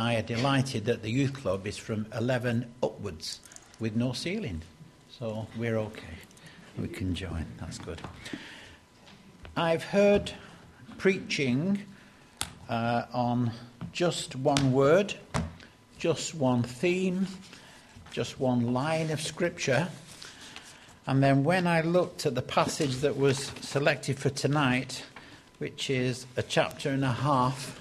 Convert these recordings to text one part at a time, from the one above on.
I are delighted that the youth club is from 11 upwards with no ceiling. So we're okay. We can join. That's good. I've heard preaching uh, on just one word, just one theme, just one line of scripture. And then when I looked at the passage that was selected for tonight, which is a chapter and a half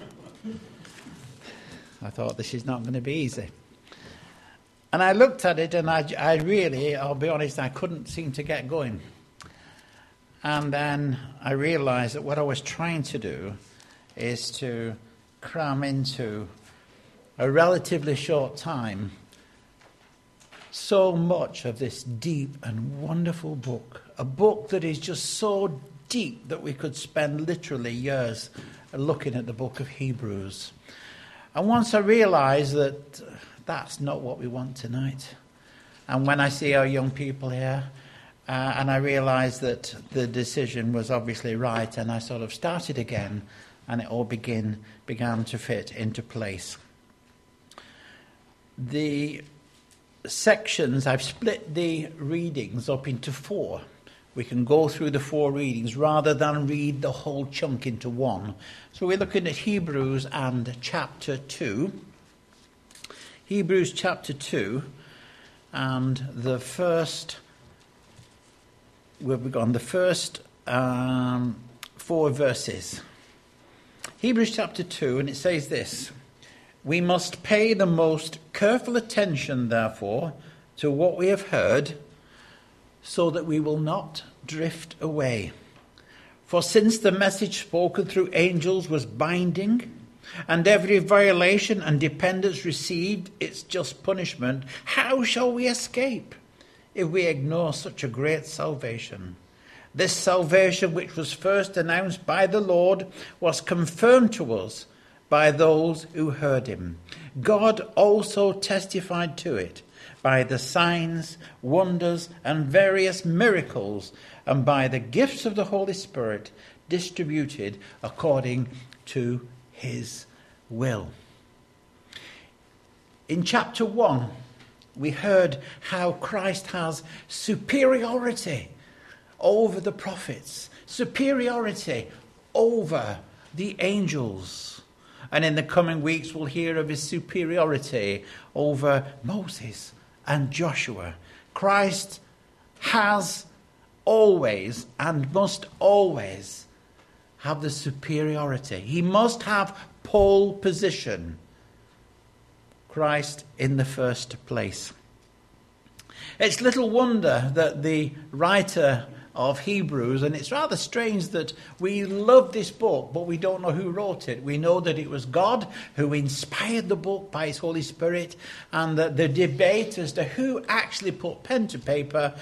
I thought this is not going to be easy. And I looked at it and I, I really, I'll be honest, I couldn't seem to get going. And then I realized that what I was trying to do is to cram into a relatively short time so much of this deep and wonderful book. A book that is just so deep that we could spend literally years looking at the book of Hebrews. And once I realised that that's not what we want tonight, and when I see our young people here, uh, and I realised that the decision was obviously right, and I sort of started again, and it all begin, began to fit into place. The sections, I've split the readings up into four we can go through the four readings rather than read the whole chunk into one. So we're looking at Hebrews and chapter 2. Hebrews chapter 2 and the first, we've gone, the first um, four verses. Hebrews chapter 2, and it says this We must pay the most careful attention, therefore, to what we have heard so that we will not drift away. For since the message spoken through angels was binding, and every violation and dependence received its just punishment, how shall we escape if we ignore such a great salvation? This salvation, which was first announced by the Lord, was confirmed to us by those who heard him. God also testified to it by the signs, wonders, and various miracles, and by the gifts of the Holy Spirit distributed according to his will. In chapter 1, we heard how Christ has superiority over the prophets, superiority over the angels. And in the coming weeks, we'll hear of his superiority over Moses and Joshua. Christ has always and must always have the superiority. He must have pole position. Christ in the first place. It's little wonder that the writer of Hebrews, and it's rather strange that we love this book, but we don't know who wrote it. We know that it was God who inspired the book by His Holy Spirit, and that the debate as to who actually put pen to paper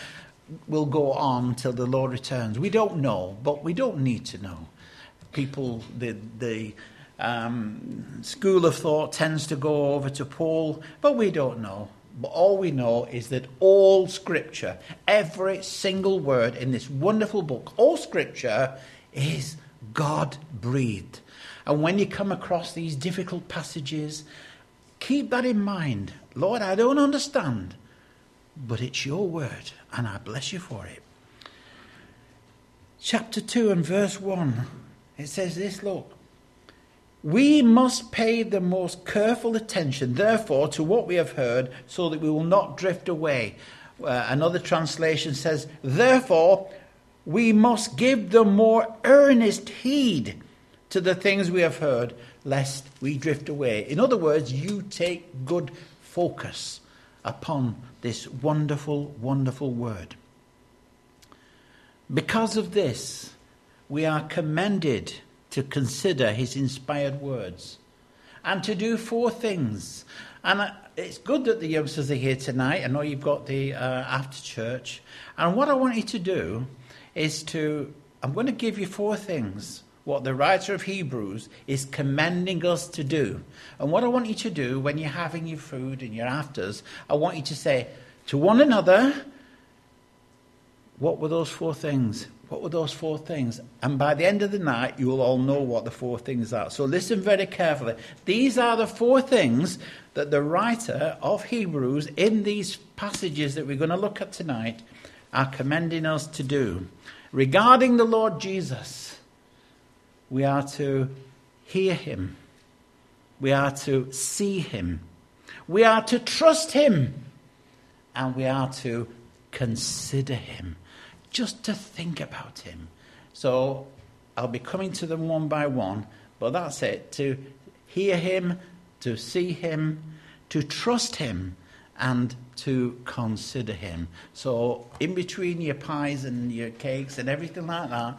will go on till the Lord returns. We don't know, but we don't need to know. People, the, the um, school of thought tends to go over to Paul, but we don't know. But all we know is that all scripture, every single word in this wonderful book, all scripture is God breathed. And when you come across these difficult passages, keep that in mind. Lord, I don't understand, but it's your word, and I bless you for it. Chapter 2 and verse 1, it says this look. We must pay the most careful attention, therefore, to what we have heard, so that we will not drift away. Uh, another translation says, Therefore, we must give the more earnest heed to the things we have heard, lest we drift away. In other words, you take good focus upon this wonderful, wonderful word. Because of this, we are commended to consider his inspired words and to do four things. And uh, it's good that the youngsters are here tonight. I know you've got the uh, after church. And what I want you to do is to, I'm going to give you four things what the writer of Hebrews is commending us to do. And what I want you to do when you're having your food and your afters, I want you to say to one another, what were those four things? What were those four things? And by the end of the night, you will all know what the four things are. So listen very carefully. These are the four things that the writer of Hebrews, in these passages that we're going to look at tonight, are commending us to do. Regarding the Lord Jesus, we are to hear him, we are to see him, we are to trust him, and we are to consider him just to think about him. So I'll be coming to them one by one, but that's it. To hear him, to see him, to trust him, and to consider him. So, in between your pies and your cakes and everything like that,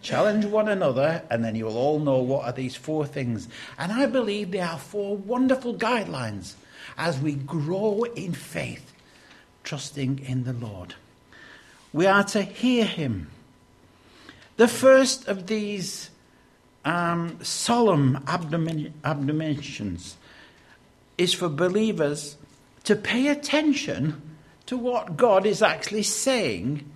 challenge one another, and then you'll all know what are these four things. And I believe they are four wonderful guidelines as we grow in faith, trusting in the Lord. We are to hear him. The first of these um, solemn admonitions is for believers to pay attention to what God is actually saying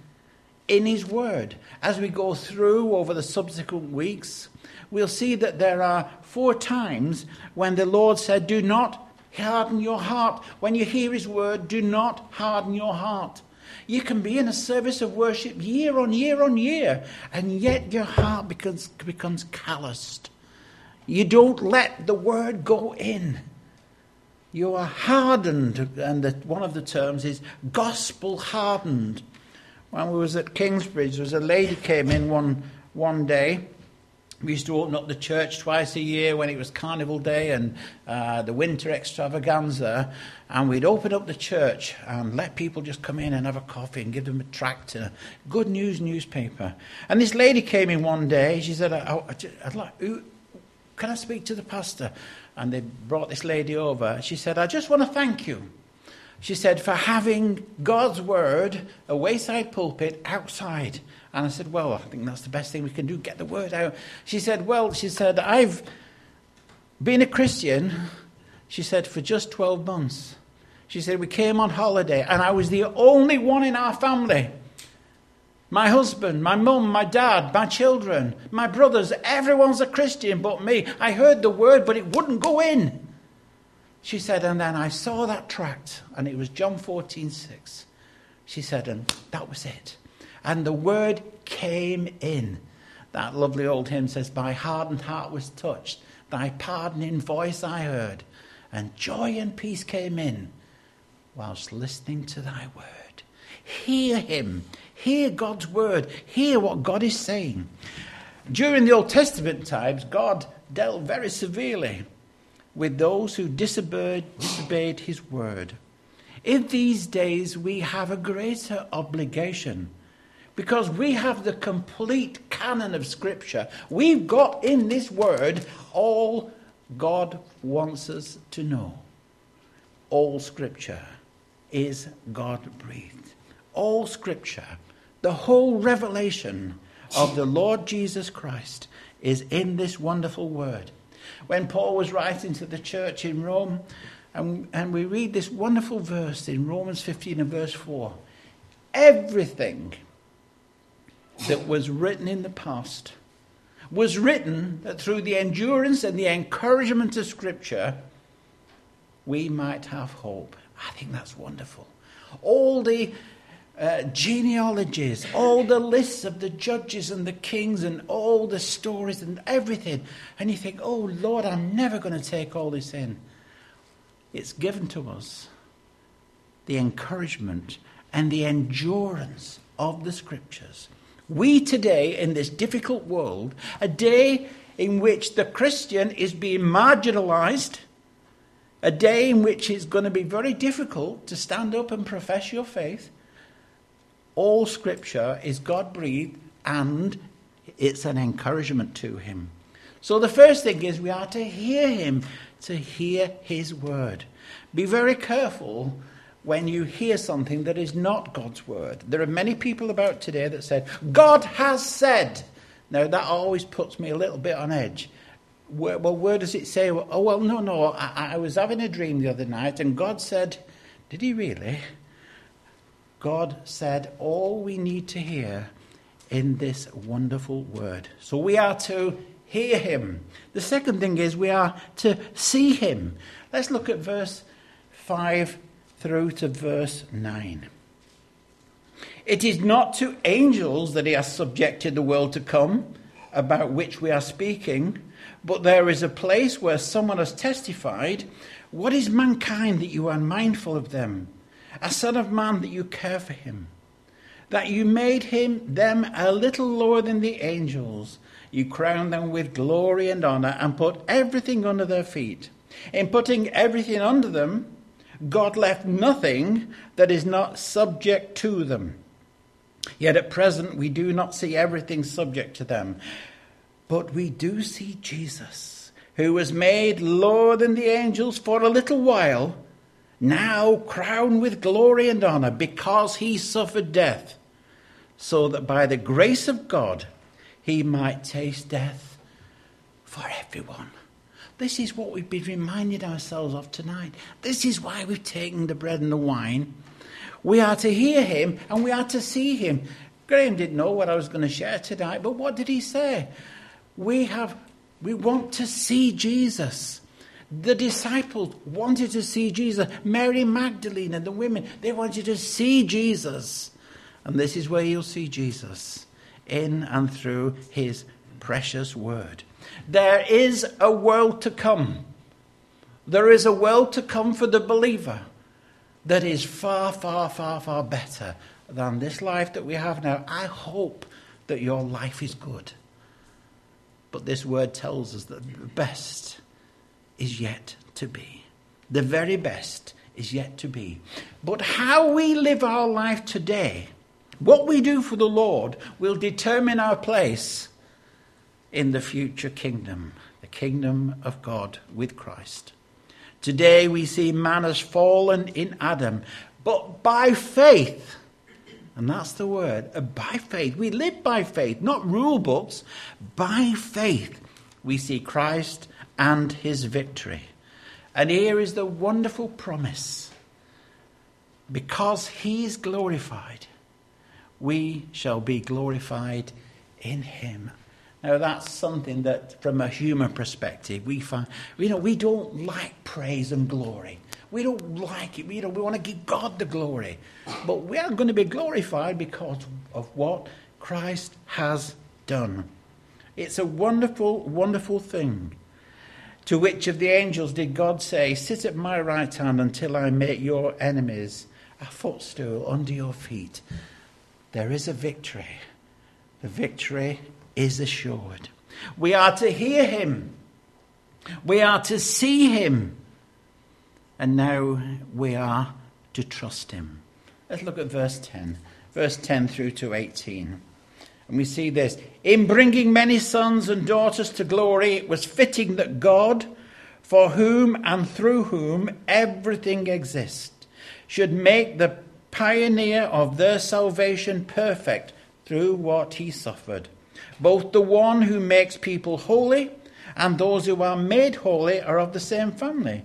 in His Word. As we go through over the subsequent weeks, we'll see that there are four times when the Lord said, Do not harden your heart. When you hear His Word, do not harden your heart. You can be in a service of worship year on year on year, and yet your heart becomes, becomes calloused. You don't let the word go in. You are hardened, and the, one of the terms is gospel hardened. When we was at Kingsbridge, there was a lady came in one, one day we used to open up the church twice a year when it was Carnival Day and uh, the winter extravaganza. And we'd open up the church and let people just come in and have a coffee and give them a tract and a good news newspaper. And this lady came in one day. She said, I, would like, Can I speak to the pastor? And they brought this lady over. She said, I just want to thank you. She said, for having God's word, a wayside pulpit, outside. And I said, Well, I think that's the best thing we can do, get the word out. She said, Well, she said, I've been a Christian, she said, for just 12 months. She said, We came on holiday, and I was the only one in our family. My husband, my mum, my dad, my children, my brothers, everyone's a Christian but me. I heard the word, but it wouldn't go in. She said, and then I saw that tract, and it was John 14, 6. She said, and that was it and the word came in. That lovely old hymn says, My hardened heart was touched, thy pardoning voice I heard, and joy and peace came in whilst listening to thy word. Hear him, hear God's word, hear what God is saying. During the Old Testament times, God dealt very severely with those who disobeyed, disobeyed his word. In these days, we have a greater obligation because we have the complete canon of Scripture. We've got in this word all God wants us to know. All Scripture is God breathed. All Scripture, the whole revelation of the Lord Jesus Christ is in this wonderful word. When Paul was writing to the church in Rome, and, and we read this wonderful verse in Romans 15 and verse 4 everything that was written in the past was written that through the endurance and the encouragement of Scripture, we might have hope. I think that's wonderful. All the uh, genealogies, all the lists of the judges and the kings, and all the stories and everything. And you think, oh Lord, I'm never going to take all this in. It's given to us the encouragement and the endurance of the scriptures we today, in this difficult world, a day in which the Christian is being marginalized, a day in which it's going to be very difficult to stand up and profess your faith, all scripture is God breathed and it's an encouragement to him. So the first thing is we are to hear him, to hear his word. Be very careful when you hear something that is not God's word. There are many people about today that said, God has said. Now, that always puts me a little bit on edge. Where, well, where does it say? Oh, well, no, no. I, I was having a dream the other night, and God said, Did he really? God said, All we need to hear in this wonderful word. So we are to hear him. The second thing is we are to see him. Let's look at verse 5 through to verse 9. It is not to angels that he has subjected the world to come, about which we are speaking, but there is a place where someone has testified What is mankind that you are mindful of them? A son of man that you care for him? That you made him them a little lower than the angels. You crowned them with glory and honor and put everything under their feet. In putting everything under them, God left nothing that is not subject to them. Yet at present we do not see everything subject to them. But we do see Jesus, who was made lower than the angels for a little while, now crowned with glory and honor because he suffered death, so that by the grace of God he might taste death for everyone. This is what we've been reminding ourselves of tonight. This is why we've taken the bread and the wine. We are to hear him and we are to see him. Graham didn't know what I was going to share tonight, but what did he say? We have we want to see Jesus. The disciples wanted to see Jesus. Mary Magdalene and the women, they wanted to see Jesus. And this is where you'll see Jesus in and through his precious word. There is a world to come. There is a world to come for the believer that is far, far, far, far better than this life that we have now. I hope that your life is good. But this word tells us that the best is yet to be. The very best is yet to be. But how we live our life today, what we do for the Lord, will determine our place in the future kingdom, the kingdom of God with Christ. Today we see man has fallen in Adam, but by faith, and that's the word. Uh, by faith. We live by faith, not rule books. By faith, we see Christ and his victory. And here is the wonderful promise. Because he is glorified, we shall be glorified in him. Now, that's something that, from a human perspective, we find, you know, we don't like praise and glory. We don't like it. We, don't, we want to give God the glory. But we are going to be glorified because of what Christ has done. It's a wonderful, wonderful thing. To which of the angels did God say, Sit at my right hand until I make your enemies a footstool under your feet? There is a victory. The victory is assured. We are to hear him. We are to see him and now we are to trust him. Let's look at verse 10, verse 10 through to 18. And we see this In bringing many sons and daughters to glory, it was fitting that God, for whom and through whom everything exists, should make the pioneer of their salvation perfect through what he suffered. Both the one who makes people holy and those who are made holy are of the same family.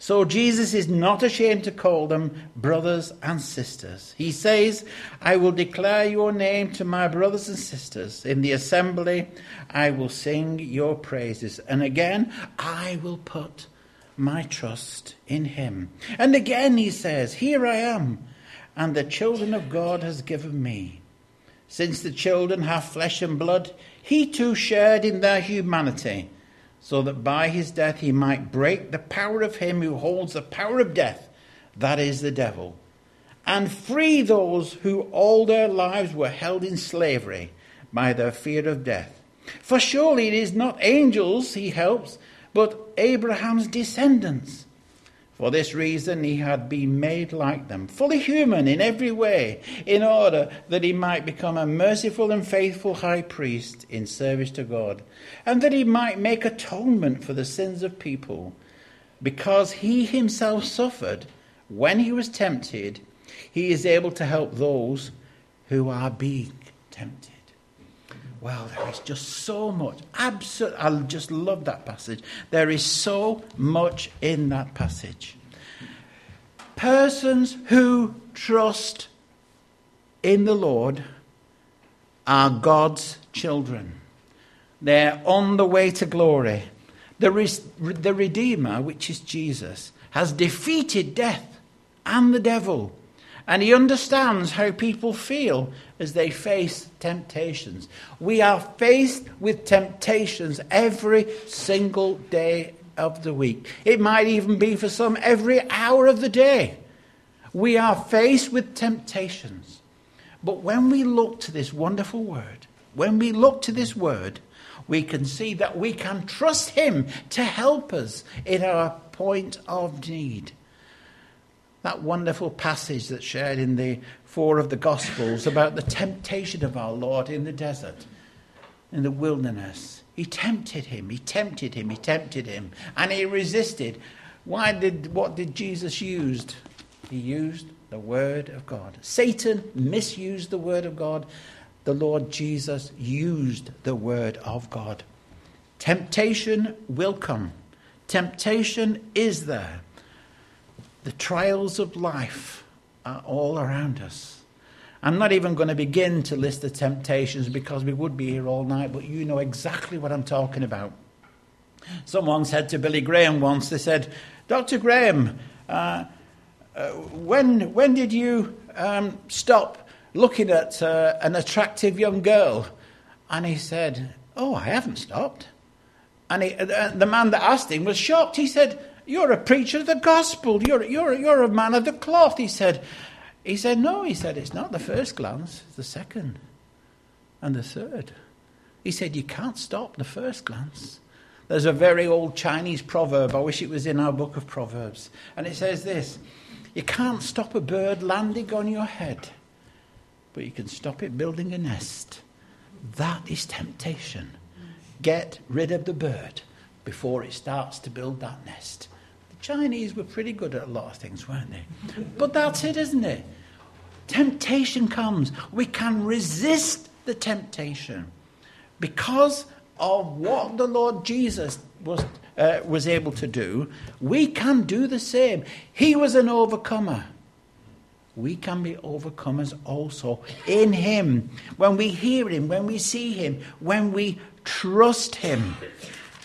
So Jesus is not ashamed to call them brothers and sisters. He says, I will declare your name to my brothers and sisters. In the assembly, I will sing your praises. And again, I will put my trust in him. And again, he says, Here I am, and the children of God has given me. Since the children have flesh and blood, he too shared in their humanity so that by his death he might break the power of him who holds the power of death, that is the devil, and free those who all their lives were held in slavery by their fear of death. For surely it is not angels he helps, but Abraham's descendants. For this reason, he had been made like them, fully human in every way, in order that he might become a merciful and faithful high priest in service to God, and that he might make atonement for the sins of people. Because he himself suffered when he was tempted, he is able to help those who are being tempted. Well, there is just so much. Absolutely, I just love that passage. There is so much in that passage. Persons who trust in the Lord are God's children. They're on the way to glory. The, the Redeemer, which is Jesus, has defeated death and the devil. And he understands how people feel as they face temptations. We are faced with temptations every single day of the week. It might even be for some every hour of the day. We are faced with temptations. But when we look to this wonderful word, when we look to this word, we can see that we can trust Him to help us in our point of need. That wonderful passage that's shared in the four of the Gospels about the temptation of our Lord in the desert, in the wilderness. He tempted him, he tempted him, he tempted him, and he resisted. Why did what did Jesus use? He used the word of God. Satan misused the word of God the Lord Jesus used the word of God. Temptation will come. Temptation is there. The trials of life are all around us. I'm not even going to begin to list the temptations because we would be here all night, but you know exactly what I'm talking about. Someone said to Billy Graham once, they said, Dr. Graham, uh, uh, when, when did you um, stop looking at uh, an attractive young girl. And he said, Oh, I haven't stopped. And he, uh, the man that asked him was shocked. He said, You're a preacher of the gospel. You're, you're, you're a man of the cloth. He said, he said, No, he said, It's not the first glance, it's the second and the third. He said, You can't stop the first glance. There's a very old Chinese proverb. I wish it was in our book of Proverbs. And it says this You can't stop a bird landing on your head but you can stop it building a nest. That is temptation. Get rid of the bird before it starts to build that nest. Chinese were pretty good at a lot of things, weren't they? But that's it, isn't it? Temptation comes. We can resist the temptation because of what the Lord Jesus was, uh, was able to do. We can do the same. He was an overcomer we can be overcomers also in Him. When we hear Him, when we see Him, when we trust Him.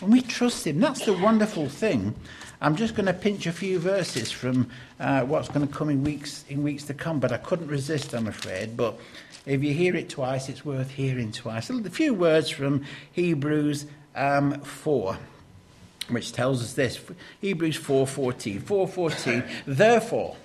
When we trust Him, that's the wonderful thing. I'm just going to pinch a few verses from uh, what's going to come in weeks in weeks to come, but I couldn't resist, I'm afraid. But if you hear it twice, it's worth hearing twice. A few words from Hebrews um, 4 which tells us this hebrews 4.14 4.14 therefore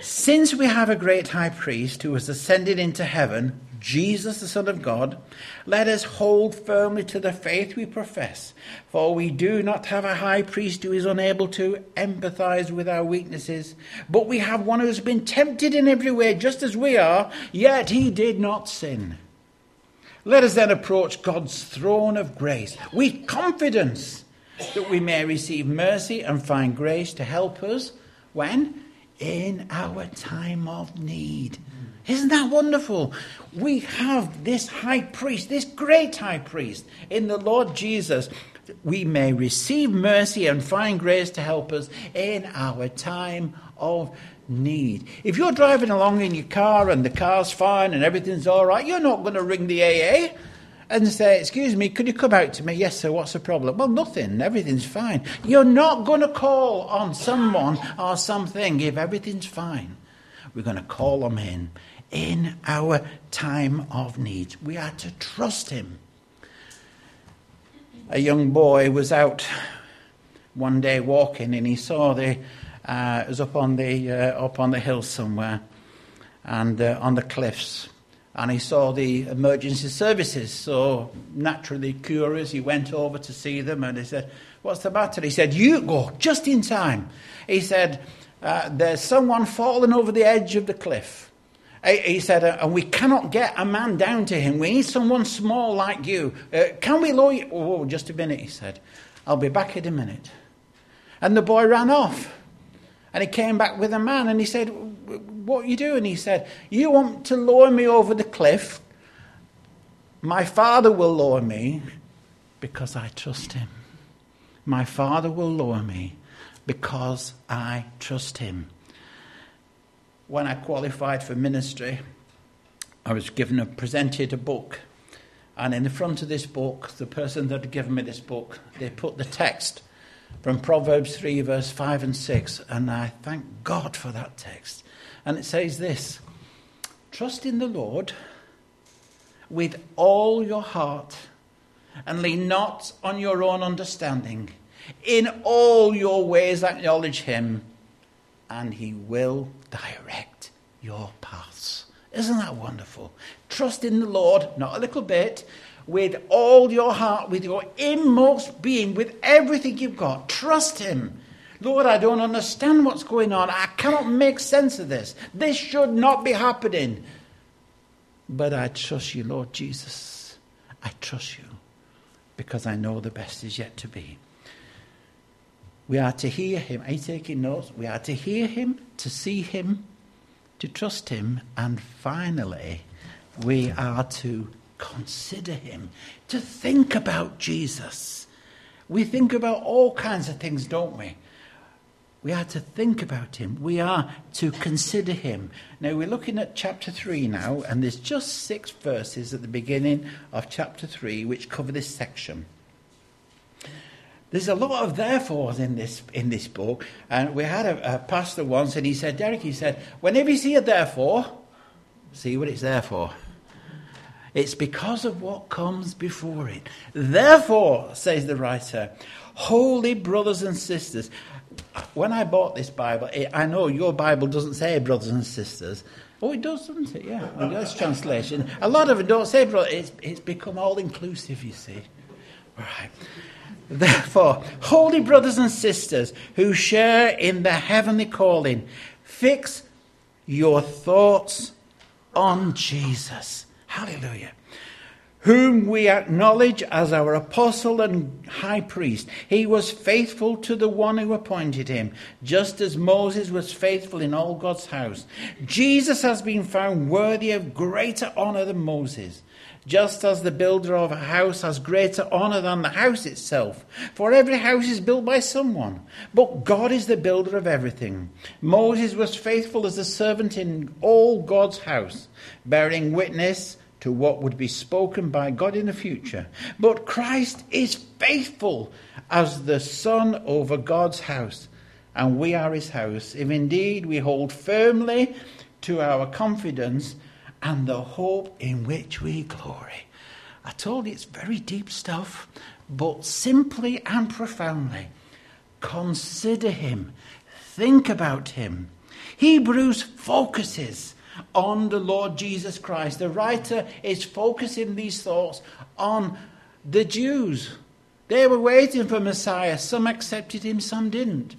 since we have a great high priest who has ascended into heaven, Jesus, the Son of God, let us hold firmly to the faith we profess. For we do not have a high priest who is unable to empathize with our weaknesses, but we have one who has been tempted in every way, just as we are, yet he did not sin. Let us then approach God's throne of grace with confidence that we may receive mercy and find grace to help us when? In our time of need. Isn't that wonderful? We have this high priest, this great high priest in the Lord Jesus. We may receive mercy and find grace to help us in our time of need. If you're driving along in your car and the car's fine and everything's all right, you're not going to ring the AA and say, Excuse me, could you come out to me? Yes, sir, what's the problem? Well, nothing, everything's fine. You're not going to call on someone or something if everything's fine. We're going to call them in in our time of need. We are to trust Him. A young boy was out one day walking and he saw the, uh, it was up on the, uh, up on the hill somewhere and uh, on the cliffs and he saw the emergency services. So, naturally curious, he went over to see them and he said, What's the matter? He said, You go just in time. He said, uh, There's someone fallen over the edge of the cliff. He said, uh, and we cannot get a man down to him. We need someone small like you. Uh, can we lower you? Oh, just a minute, he said. I'll be back in a minute. And the boy ran off. And he came back with a man and he said, What you doing? He said, You want to lower me over the cliff? My father will lower me because I trust him. My father will lower me because I trust him. When I qualified for ministry, I was given a presented a book, and in the front of this book, the person that had given me this book, they put the text from Proverbs 3, verse 5 and 6, and I thank God for that text. And it says this Trust in the Lord with all your heart, and lean not on your own understanding. In all your ways acknowledge him, and he will direct your paths. Isn't that wonderful? Trust in the Lord, not a little bit, with all your heart, with your inmost being, with everything you've got. Trust Him. Lord, I don't understand what's going on. I cannot make sense of this. This should not be happening. But I trust you, Lord Jesus. I trust you because I know the best is yet to be. We are to hear Him. Are you taking notes? We are to hear Him, to see Him, to trust Him, and finally, we are to consider Him, to think about Jesus. We think about all kinds of things, don't we? We are to think about him. We are to consider him. Now, we're looking at chapter 3 now, and there's just six verses at the beginning of chapter 3 which cover this section. There's a lot of therefores in this in this book, and we had a, a pastor once, and he said, Derek, he said, whenever you see a therefore, see what it's there for. It's because of what comes before it. Therefore, says the writer, holy brothers and sisters. When I bought this Bible, I know your Bible doesn't say brothers and sisters. Oh, it does, doesn't it? Yeah, well, that's translation. A lot of it don't say brother. It's, it's become all inclusive, you see. All right. Therefore, holy brothers and sisters who share in the heavenly calling, fix your thoughts on Jesus. Hallelujah. Whom we acknowledge as our apostle and high priest. He was faithful to the one who appointed him, just as Moses was faithful in all God's house. Jesus has been found worthy of greater honor than Moses just as the builder of a house has greater honor than the house itself. For every house is built by someone, but God is the builder of everything. Moses was faithful as a servant in all God's house, bearing witness to what would be spoken by God in the future. But Christ is faithful as the Son over God's house, and we are his house, if indeed we hold firmly to our confidence and the hope in which we glory. I told you it's very deep stuff, but simply and profoundly consider him, think about him. Hebrews focuses on the Lord Jesus Christ. The writer is focusing these thoughts on the Jews. They were waiting for Messiah. Some accepted him, some didn't.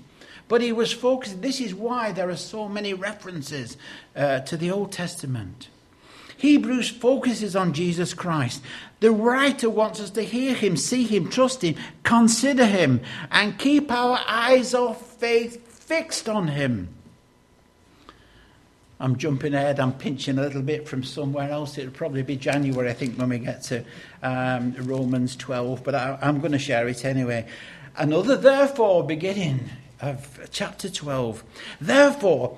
But he was focused. This is why there are so many references uh, to the Old Testament. Hebrews focuses on Jesus Christ. The writer wants us to hear him, see him, trust him, consider him, and keep our eyes of faith fixed on him. I'm jumping ahead, I'm pinching a little bit from somewhere else. It'll probably be January, I think, when we get to um, Romans 12, but I, I'm going to share it anyway. Another therefore beginning of chapter 12. Therefore,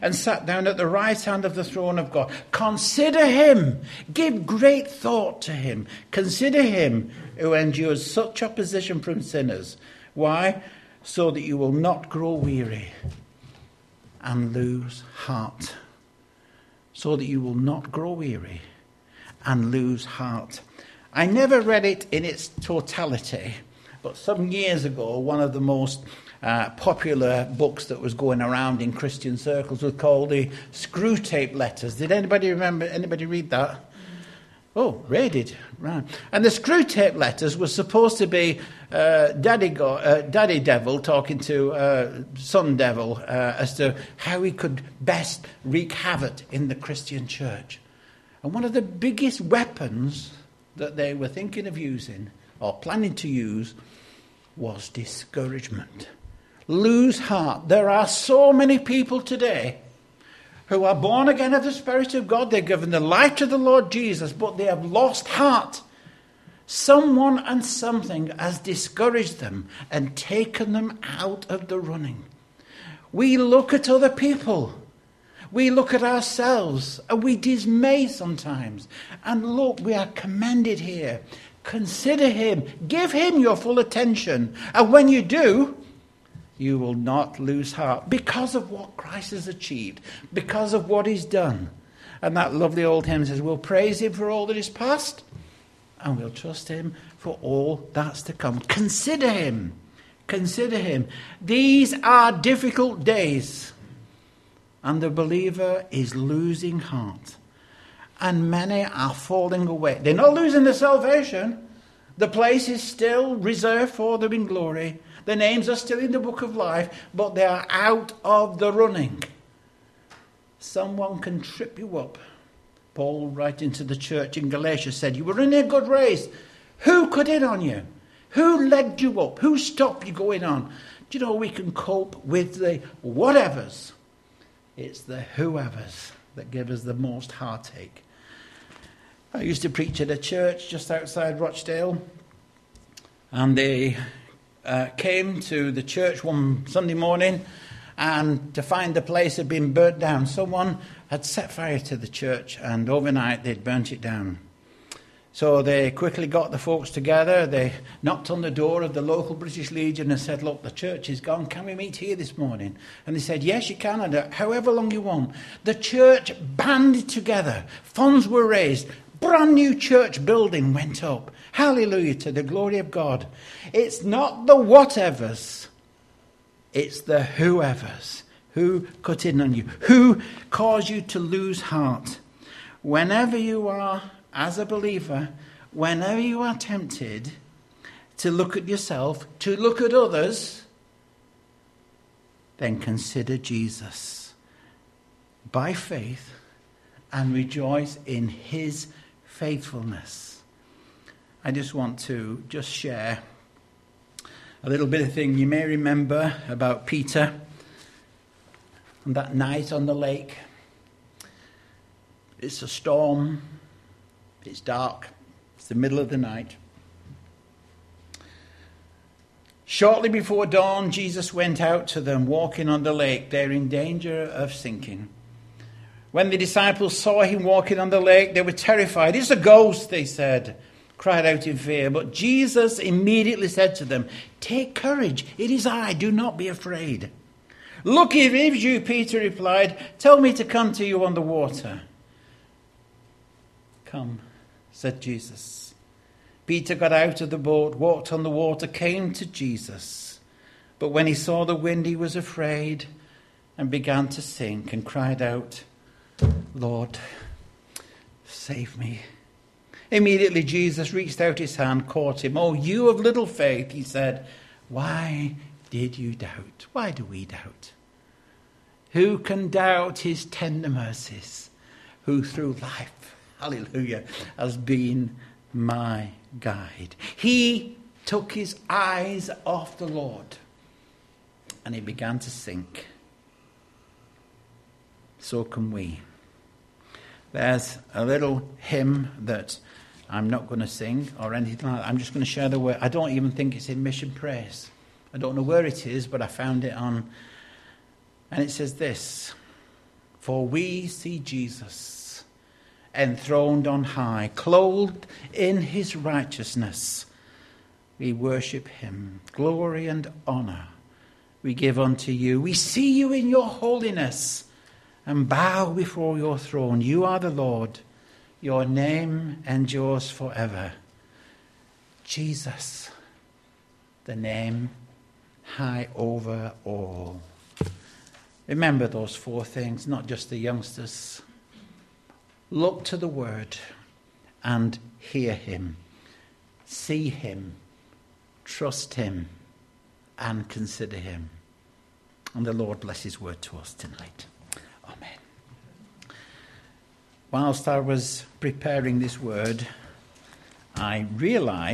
and sat down at the right hand of the throne of God. Consider him. Give great thought to him. Consider him who endures such opposition from sinners. Why? So that you will not grow weary and lose heart. So that you will not grow weary and lose heart. I never read it in its totality, but some years ago, one of the most uh, popular books that was going around in Christian circles was called the Screwtape Letters. Did anybody remember? Anybody read that? Oh, Ray did. Right. And the Screwtape Letters was supposed to be uh, Daddy, Go- uh, Daddy Devil talking to uh, Son Devil uh, as to how he could best wreak havoc in the Christian church. And one of the biggest weapons that they were thinking of using or planning to use was discouragement. Lose heart. There are so many people today who are born again of the Spirit of God. They're given the light of the Lord Jesus, but they have lost heart. Someone and something has discouraged them and taken them out of the running. We look at other people. We look at ourselves and we dismay sometimes. And look, we are commended here. Consider him. Give him your full attention. And when you do, you will not lose heart because of what Christ has achieved, because of what he's done. And that lovely old hymn says, We'll praise him for all that is past, and we'll trust him for all that's to come. Consider him. Consider him. These are difficult days, and the believer is losing heart. And many are falling away. They're not losing their salvation. The place is still reserved for them in glory. Their names are still in the book of life, but they are out of the running. Someone can trip you up. Paul, writing to the church in Galatia, said, You were in a good race. Who cut in on you? Who legged you up? Who stopped you going on? Do you know we can cope with the whatevers? It's the whoever's that give us the most heartache. I used to preach at a church just outside Rochdale, and they uh, came to the church one Sunday morning and to find the place had been burnt down. Someone had set fire to the church and overnight they'd burnt it down. So they quickly got the folks together. They knocked on the door of the local British Legion and said, Look, the church is gone. Can we meet here this morning? And they said, Yes, you can, and uh, however long you want. The church banded together. Funds were raised. Brand new church building went up. Hallelujah to the glory of God. It's not the whatevers, it's the whoever's. Who cut in on you? Who caused you to lose heart? Whenever you are, as a believer, whenever you are tempted to look at yourself, to look at others, then consider Jesus by faith and rejoice in his faithfulness. I just want to just share a little bit of thing you may remember about Peter on that night on the lake. It's a storm, it's dark, it's the middle of the night. Shortly before dawn, Jesus went out to them walking on the lake. They're in danger of sinking. When the disciples saw him walking on the lake, they were terrified. It's a ghost, they said cried out in fear. But Jesus immediately said to them, Take courage, it is I, do not be afraid. Look, it is you, Peter replied. Tell me to come to you on the water. Come, said Jesus. Peter got out of the boat, walked on the water, came to Jesus. But when he saw the wind, he was afraid and began to sink and cried out, Lord, save me. Immediately Jesus reached out his hand, caught him. Oh, you of little faith, he said, why did you doubt? Why do we doubt? Who can doubt his tender mercies? Who through life, hallelujah, has been my guide. He took his eyes off the Lord and he began to sink. So can we. There's a little hymn that I'm not going to sing or anything like that. I'm just going to share the word. I don't even think it's in Mission Praise. I don't know where it is, but I found it on. And it says this For we see Jesus enthroned on high, clothed in his righteousness. We worship him. Glory and honor we give unto you. We see you in your holiness and bow before your throne. You are the Lord. Your name endures forever. Jesus, the name high over all. Remember those four things, not just the youngsters. Look to the Word and hear Him, see Him, trust Him, and consider Him. And the Lord bless His word to us tonight. Amen. Whilst I was preparing this word, I realized